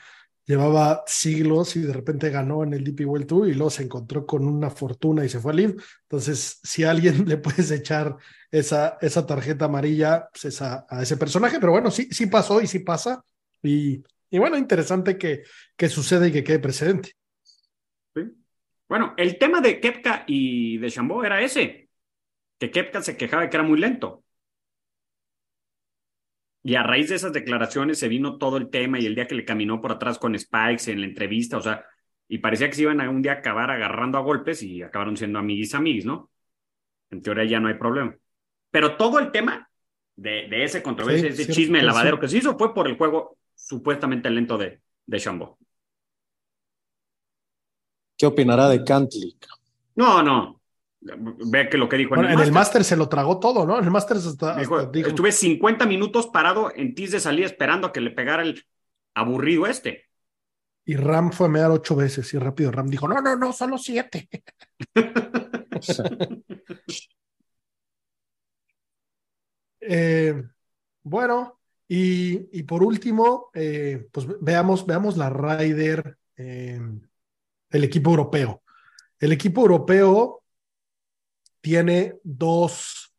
llevaba siglos y de repente ganó en el DP World Tour y luego se encontró con una fortuna y se fue a Live. Entonces, si a alguien *laughs* le puedes echar esa, esa tarjeta amarilla, pues es a, ese personaje. Pero bueno, sí, sí pasó y sí pasa. Y, y bueno, interesante que, que suceda y que quede precedente. Bueno, el tema de Kepka y de Chambó era ese, que Kepka se quejaba de que era muy lento. Y a raíz de esas declaraciones se vino todo el tema y el día que le caminó por atrás con Spikes en la entrevista, o sea, y parecía que se iban a un día a acabar agarrando a golpes y acabaron siendo amiguis amiguis, ¿no? En teoría ya no hay problema. Pero todo el tema de, de ese controversia, Sí, ese chisme sí. lavadero que se hizo fue por el juego supuestamente lento de, de Chambó. ¿Qué opinará de Cantley? No, no. Ve que lo que dijo Bueno, en en el. Master se lo tragó todo, ¿no? En el Master hasta, Dijo, hasta dijo, estuve 50 minutos parado en tis de salida esperando a que le pegara el aburrido este. y Ram fue a mear ocho veces y rápido Ram dijo, no, no, no, solo siete. *laughs* Eh, bueno, y, y por último, eh, pues veamos, veamos la Ryder, eh, el equipo europeo. El equipo europeo tiene dos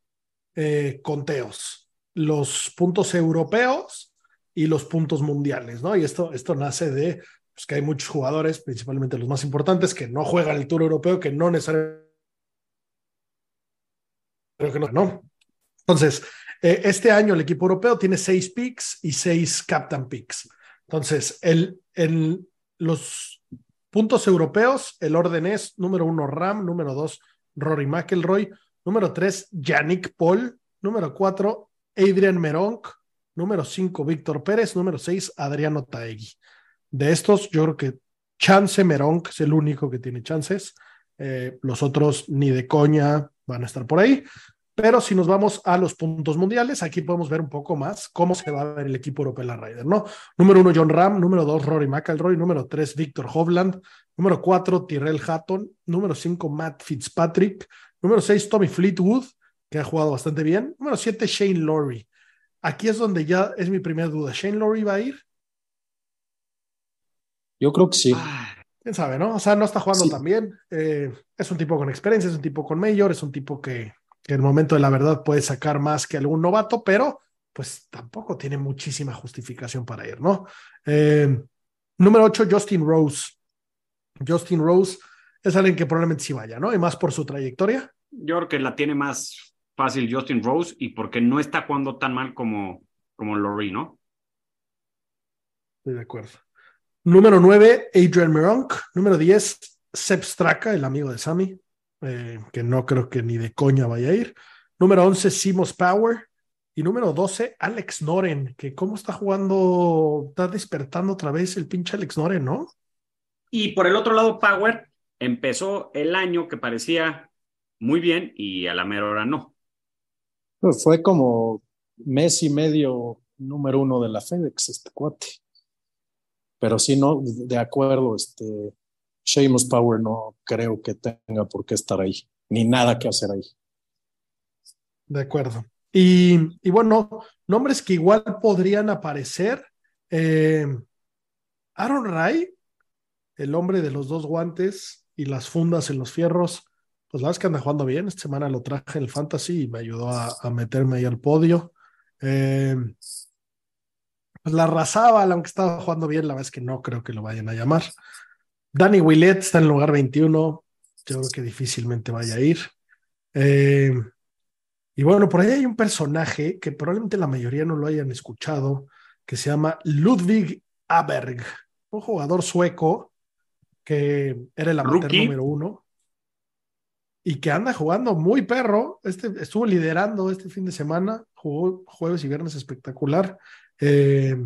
eh, conteos, los puntos europeos y los puntos mundiales, ¿no? Y esto, esto nace de pues, que hay muchos jugadores, principalmente los más importantes, que no juegan el Tour Europeo, que no necesariamente... Pero que no, no. Entonces, eh, este año el equipo europeo tiene seis picks y seis captain picks. Entonces, el, el, los puntos europeos, el orden es número uno Ram, número dos Rory McElroy, número tres Yannick Paul, número cuatro Adrian Meronk, número cinco Víctor Pérez, número seis Adriano Taegui. De estos, yo creo que Chance Meronk es el único que tiene chances. Eh, los otros ni de coña van a estar por ahí. Pero si nos vamos a los puntos mundiales, aquí podemos ver un poco más cómo se va a ver el equipo europeo en la Ryder, ¿no? Número uno, John Ram. Número dos, Rory McIlroy. Número tres, Víctor Hovland. Número cuatro, Tyrrell Hatton. Número cinco, Matt Fitzpatrick. Número seis, Tommy Fleetwood, que ha jugado bastante bien. Número siete, Shane Lowry. Aquí es donde ya es mi primera duda. ¿Shane Lowry va a ir? Yo creo que sí. Ah, quién sabe, ¿no? O sea, no está jugando Sí. tan bien. Eh, es un tipo con experiencia, es un tipo con mayor, es un tipo que, que en el momento de la verdad puede sacar más que algún novato, pero pues tampoco tiene muchísima justificación para ir, ¿no? Eh, número 8, Justin Rose. Justin Rose es alguien que probablemente sí vaya, ¿no? Y más por su trayectoria. yo creo que la tiene más fácil Justin Rose y porque no está jugando tan mal como, como Lowry, ¿no? Estoy de acuerdo. Número 9, Adrian Meronk. Número 10, Seb Straka, el amigo de Sammy, eh, que no creo que ni de coña vaya a ir. Número 11, Simos Power. Y número 12, Alex Noren, que cómo está jugando, está despertando otra vez el pinche Alex Noren, ¿no? Y por el otro lado, Power empezó el año que parecía muy bien y a la mera hora no. Pues fue como mes y medio número uno de la FedEx, este cuate. Pero sí, no, de acuerdo, este, Seamus Power no creo que tenga por qué estar ahí, ni nada que hacer ahí. De acuerdo. Y, y bueno, nombres que igual podrían aparecer. Eh, Aaron Ray, el hombre de los dos guantes y las fundas en los fierros, pues la verdad es que anda jugando bien. Esta semana lo traje en el Fantasy y me ayudó a, meterme ahí al podio. Eh, pues la arrasaba, aunque estaba jugando bien, la verdad es que no creo que lo vayan a llamar. Danny Willett está en el lugar 21. Yo creo que difícilmente vaya a ir. Eh, y bueno, por ahí hay un personaje que probablemente la mayoría no lo hayan escuchado, que se llama Ludwig Aberg, un jugador sueco que era el amateur número uno y que anda jugando muy perro. Este estuvo liderando este fin de semana, jugó jueves y viernes espectacular. Eh,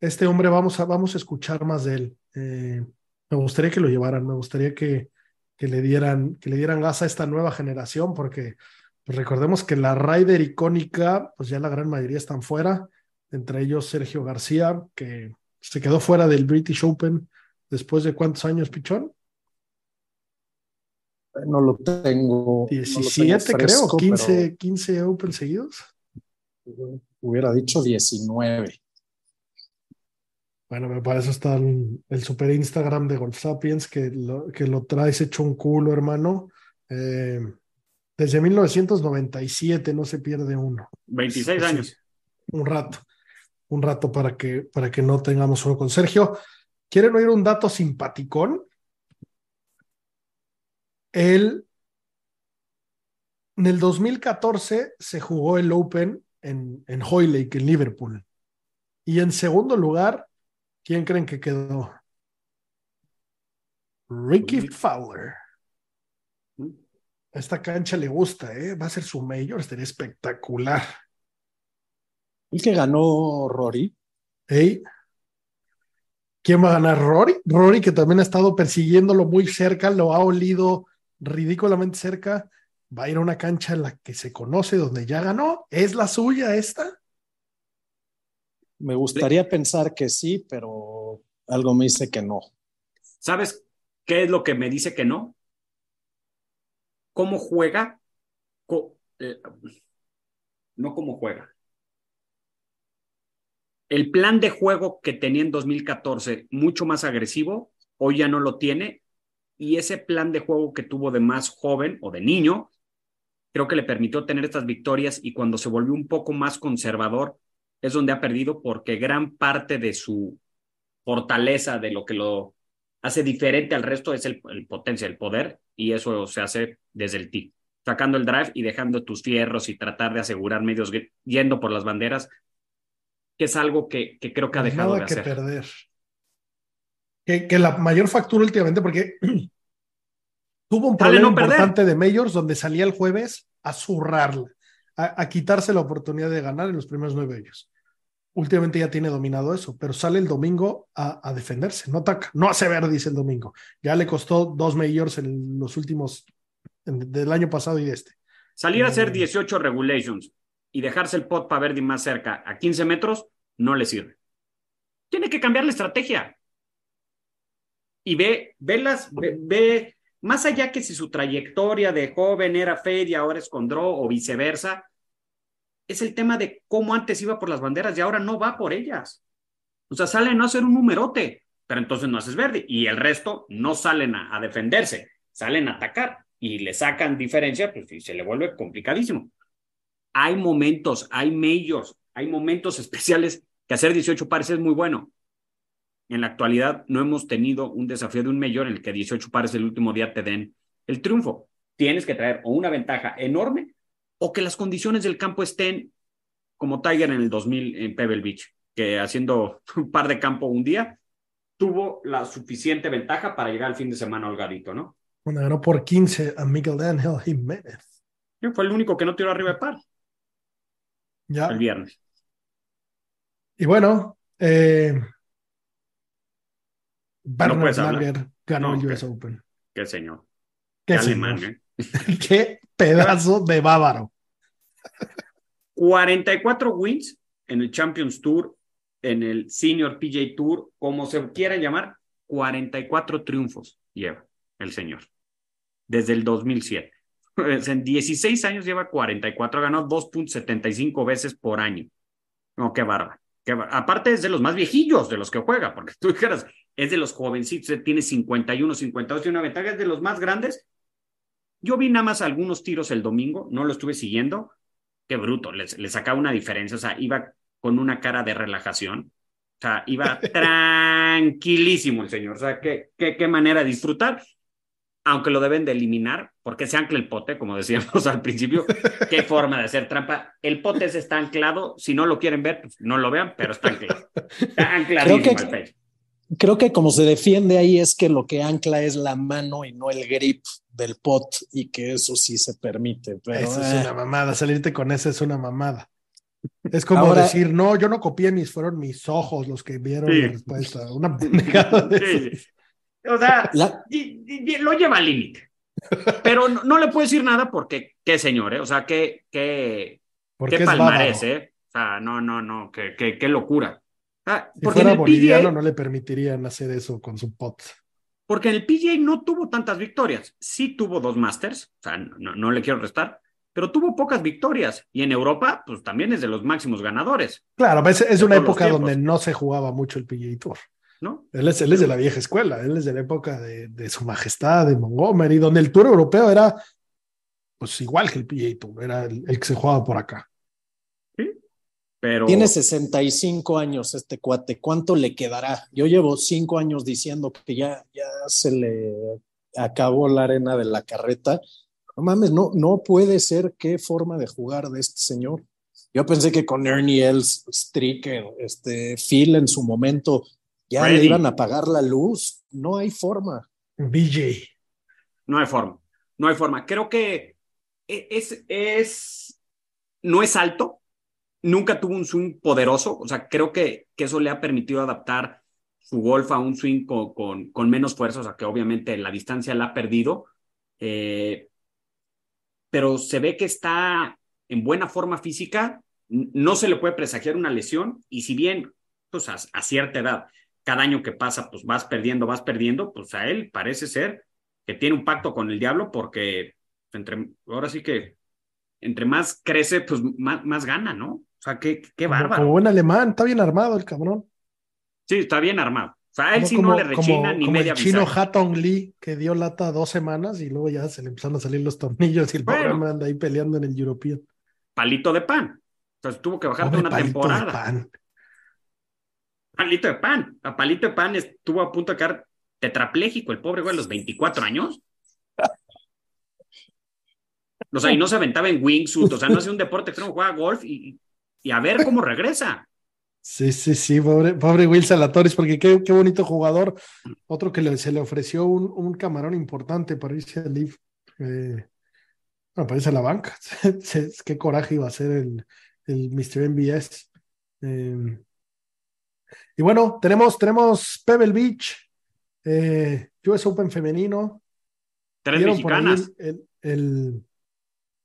este hombre, vamos a, vamos a escuchar más de él. Eh, me gustaría que lo llevaran, me gustaría que, que, le dieran, que le dieran gas a esta nueva generación, porque pues, recordemos que la Ryder icónica, pues ya la gran mayoría están fuera, entre ellos Sergio García, que se quedó fuera del British Open después de cuántos años, Pichón? No lo tengo. 17 no lo tengo fresco, creo, 15, pero... 15 Open seguidos. Hubiera dicho 19. Bueno, para eso está el, el, super Instagram de Golf Sapiens, que lo, que lo traes hecho un culo, hermano. Eh, desde 1997 no se pierde uno. 26 sí, años. Un rato. Un rato para que, para que no tengamos uno con Sergio. ¿Quieren oír un dato simpaticón? Él, en el 2014 se jugó el Open en, en Hoylake, en Liverpool. Y en segundo lugar, ¿quién creen que quedó? Ricky Fowler. Esta cancha le gusta, ¿eh? Va a ser su mayor, estaría espectacular. ¿El que ganó Rory? ¿Ey? ¿Quién va a ganar? Rory. Rory, que también ha estado persiguiéndolo muy cerca, lo ha olido ridículamente cerca. Va a ir a una cancha en la que se conoce, donde ya ganó. ¿Es la suya esta? Me gustaría pensar que sí, pero algo me dice que no. ¿Sabes qué es lo que me dice que no? ¿Cómo juega? Eh, no cómo juega. El plan de juego que tenía en 2014, mucho más agresivo, hoy ya no lo tiene. Y ese plan de juego que tuvo de más joven o de niño, creo que le permitió tener estas victorias y cuando se volvió un poco más conservador, es donde ha perdido porque gran parte de su fortaleza, de lo que lo hace diferente al resto, es el, el potencia, el poder, y eso se hace desde el tee, sacando el drive y dejando tus fierros y tratar de asegurar medios yendo por las banderas, que es algo que, que creo que ha dejado Nada de que hacer. perder. Que, que, la mayor factura últimamente, porque *clears throat* tuvo un problema no importante perder. de Majors donde salía el jueves a zurrarla, a, a, quitarse la oportunidad de ganar en los primeros nueve años. Últimamente ya tiene dominado eso, pero sale el domingo a, a, defenderse, no ataca, no hace ver, dice el domingo. Ya le costó dos Majors en los últimos, en, del año pasado y de este. Salir a hacer 18 regulations y dejarse el pot para Verdi más cerca a 15 metros no le sirve. Tiene que cambiar la estrategia. Y ve, ve las, ve, más allá que si su trayectoria de joven era Fade y ahora es con Draw o viceversa, es el tema de cómo antes iba por las banderas y ahora no va por ellas. O sea, sale a no hacer un numerote, pero entonces no haces verde. Y el resto no salen a, defenderse, salen a atacar y le sacan diferencia, pues se le vuelve complicadísimo. Hay momentos, hay majors, hay momentos especiales que hacer 18 pares es muy bueno. En la actualidad no hemos tenido un desafío de un mayor en el que 18 pares el último día te den el triunfo. Tienes que traer o una ventaja enorme o que las condiciones del campo estén como Tiger en el 2000 en Pebble Beach, que haciendo *laughs* un par de campo un día tuvo la suficiente ventaja para llegar al fin de semana holgadito, ¿no? Bueno, ganó por 15 a Miguel Ángel Jiménez. Fue el único que no tiró arriba de par Ya. el viernes. Y bueno, eh, Bernard. Langer ganó No, el US. Open. Qué señor. Qué, Qué alemán. ¿eh? *laughs* Qué pedazo de bávaro. 44 wins en el Champions Tour, en el Senior PJ Tour, como se quieran llamar, 44 triunfos lleva el señor desde el 2007. En 16 años lleva 44, ganó 2.75 veces por año. No, qué bárbaro. Qué bar- Aparte es de los más viejillos de los que juega, porque *laughs* tú dijeras, es de los jovencitos, eh, tiene 51, 52, tiene una ventaja, es de los más grandes. Yo vi nada más algunos tiros el domingo, no lo estuve siguiendo, qué bruto, le, le sacaba una diferencia, o sea, iba con una cara de relajación, o sea, iba *laughs* tranquilísimo el señor, o sea, qué, qué, qué manera de disfrutar, aunque lo deben de eliminar, porque se ancla el pote, como decíamos *laughs* al principio, qué forma de hacer trampa, el pote se está anclado, si no lo quieren ver, pues no lo vean, pero está anclado, está *laughs* ancladísimo Creo que- el pecho. Creo que como se defiende ahí es que lo que ancla es la mano y no el grip del pot y que eso sí se permite. Pero, Eso es eh, una mamada. Salirte con esa es una mamada. Es como Ahora- decir, no, yo no copié mis, fueron mis ojos los que vieron Sí. la respuesta. Una pendejada de sí. O sea, la- y- y- y lo lleva al límite. Pero no, no le puedo decir nada porque, qué señor, ¿eh? O sea, qué, qué, qué es palmarés. ¿eh? O sea, no, no, no, qué, qué, qué locura. Ah, Si porque, en el boliviano, PGA, no le permitirían hacer eso con su pot. porque en el PGA no tuvo tantas victorias. Sí tuvo dos Masters, o sea, no, no le quiero restar, pero tuvo pocas victorias. Y en Europa, pues también es de los máximos ganadores, Claro, es, es De una época donde no se jugaba mucho el PGA Tour. ¿No? Él es, él es de la vieja escuela, él es de la época de, de su majestad, de Montgomery, donde el Tour europeo era pues igual que el PGA Tour, era el, el que se jugaba por acá. Pero Tiene 65 años este cuate. ¿Cuánto le quedará? Yo llevo cinco años diciendo que ya, ya se le acabó la arena de la carreta. No mames, no, no puede ser qué forma de jugar de este señor. Yo pensé que con Ernie Els, Stricker, este, Phil en su momento ya Freddy. le iban a apagar la luz. No hay forma. BJ. No hay forma. No hay forma. Creo que e- es, es, no es alto. Nunca tuvo un swing poderoso. O sea, creo que, que eso le ha permitido adaptar su golf a un swing con, con, con menos fuerza. O sea, que obviamente la distancia la ha perdido. Eh, pero se ve que está en buena forma física. No se le puede presagiar una lesión. Y si bien, pues a, a cierta edad, cada año que pasa, pues vas perdiendo, vas perdiendo, pues a él parece ser que tiene un pacto con el diablo porque entre, ahora sí que entre más crece, pues más, más gana, ¿no? O sea, qué, qué bárbaro. como buen alemán, está bien armado el cabrón. Sí, está bien armado. O sea, a él Como- sí como- no le rechina ni media el chino bisagra. Hatton Lee que dio lata dos semanas y luego ya se le empezaron a salir los tornillos y el pobre Bueno. hombre anda ahí peleando en el European. Palito de pan. Entonces tuvo que bajar Pobre toda una palito de temporada. pan. Palito de pan. A palito de pan estuvo a punto de quedar tetrapléjico el pobre güey a los 24 años. O sea, y no se aventaba en wingsuit, o sea, no hacía un deporte extremo, juega golf y, y a ver cómo regresa. Sí, sí, sí, pobre, pobre Will Salatoris, porque qué, qué bonito jugador. Otro que se le ofreció un, un camarón importante para irse al Leaf. Eh, bueno, para irse a la banca. *laughs* Qué coraje iba a ser el, el Mr. MBS. Eh, y bueno, tenemos, tenemos Pebble Beach, eh, US Open femenino. Tres ¿Vieron mexicanas. el, el-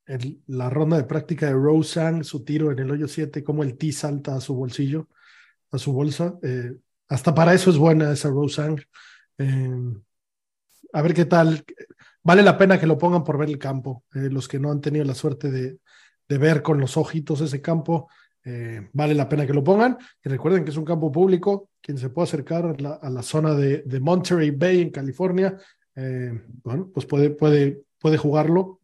el- la ronda de práctica de Roseanne, su tiro en el hoyo 7, cómo el tee salta a su bolsillo, a su bolsa? Eh, hasta para eso es buena esa Roseanne. Eh, a ver qué tal. Vale la pena que lo pongan por ver el campo. Eh, los que no han tenido la suerte de, de ver con los ojitos ese campo, eh, vale la pena que lo pongan. Y recuerden que es un campo público. Quien se puede acercar a la, zona de, de Monterey Bay en California, eh, bueno, pues puede, puede, puede jugarlo.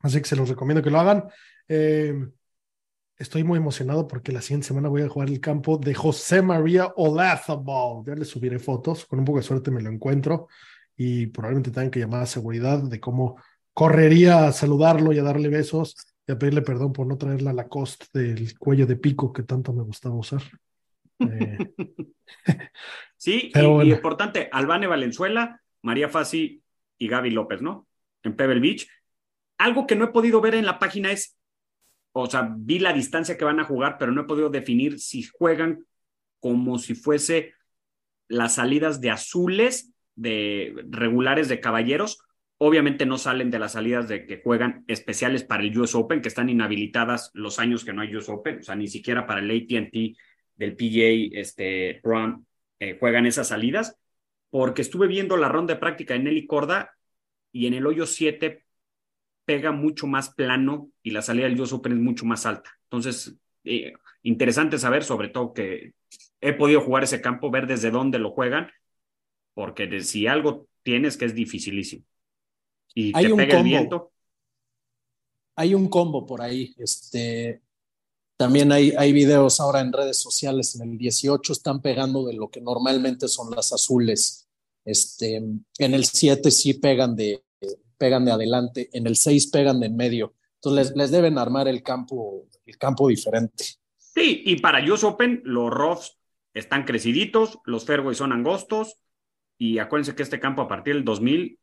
Así que se los recomiendo que lo hagan. Eh, estoy muy emocionado porque la siguiente semana voy a jugar el campo de José María Olazabal. Ya les subiré fotos. Con un poco de suerte me lo encuentro. Y probablemente tengan que llamar a seguridad de cómo correría a saludarlo y a darle besos y a pedirle perdón por no traer la Lacoste del cuello de pico que tanto me gustaba usar. Eh, *laughs* sí, *laughs* y, importante, Albane Valenzuela, María Fasi y Gaby López, ¿no? En Pebble Beach. Algo que no he podido ver en la página es, o sea, vi la distancia que van a jugar, pero no he podido definir si juegan como si fuese las salidas de azules, de regulares de caballeros. Obviamente no salen de las salidas de que juegan especiales para el US Open, que están inhabilitadas los años que no hay US Open, o sea, ni siquiera para el ATT del PGA este, Pro eh, juegan esas salidas, porque estuve viendo la ronda de práctica en Nelly Corda y en el hoyo 7 pega mucho más plano y la salida del US Open es mucho más alta. Entonces, eh, interesante saber, sobre todo que he podido jugar ese campo, ver desde dónde lo juegan, porque si algo tienes que es dificilísimo. Y hay un combo. viento. Hay un combo por ahí. Este, también hay, hay videos ahora en redes sociales. En el 18 están pegando de lo que normalmente son las azules. Este, en el 7 sí pegan de, pegan de adelante. En el 6 pegan de en medio. Entonces les, les deben armar el campo, el campo diferente. Sí, y para US Open, los roughs están creciditos, los fairways son angostos, y acuérdense que este campo a partir del 2000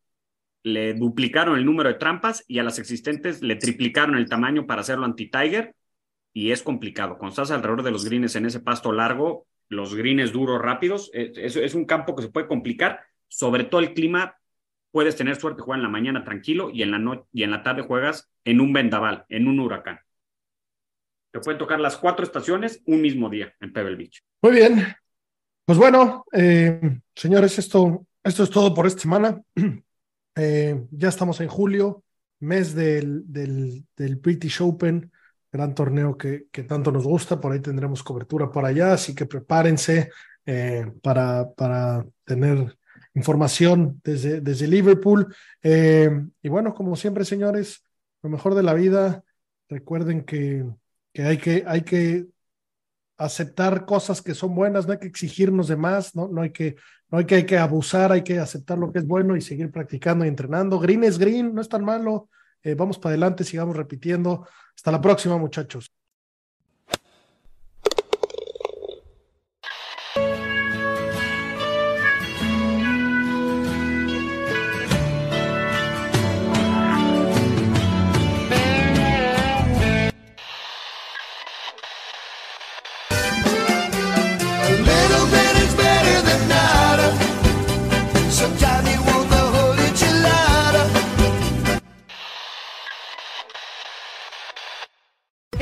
le duplicaron el número de trampas y a las existentes le triplicaron el tamaño para hacerlo anti-Tiger, y es complicado. Cuando estás alrededor de los greens en ese pasto largo, los greens duros, rápidos, es, es un campo que se puede complicar, sobre todo el clima. Puedes tener suerte, jugar en la mañana tranquilo y en la, y en la tarde juegas en un vendaval, en un huracán. Te pueden tocar las cuatro estaciones un mismo día en Pebble Beach. Muy bien. Pues bueno, eh, señores, esto, esto es todo por esta semana. *clears throat* Eh, ya estamos en julio, mes del, del, del, British Open, gran torneo que, que, tanto nos gusta. Por ahí tendremos cobertura por allá, así que prepárense eh, para, para tener información desde, desde Liverpool. y bueno, como siempre, señores, lo mejor de la vida. Recuerden que que hay que, hay que aceptar cosas que son buenas, no hay que exigirnos de más, no, no, hay, que, no hay, que, hay que abusar, hay que aceptar lo que es bueno y seguir practicando y entrenando. Green es green, no es tan malo. Eh, vamos para adelante, sigamos repitiendo. Hasta la próxima, muchachos.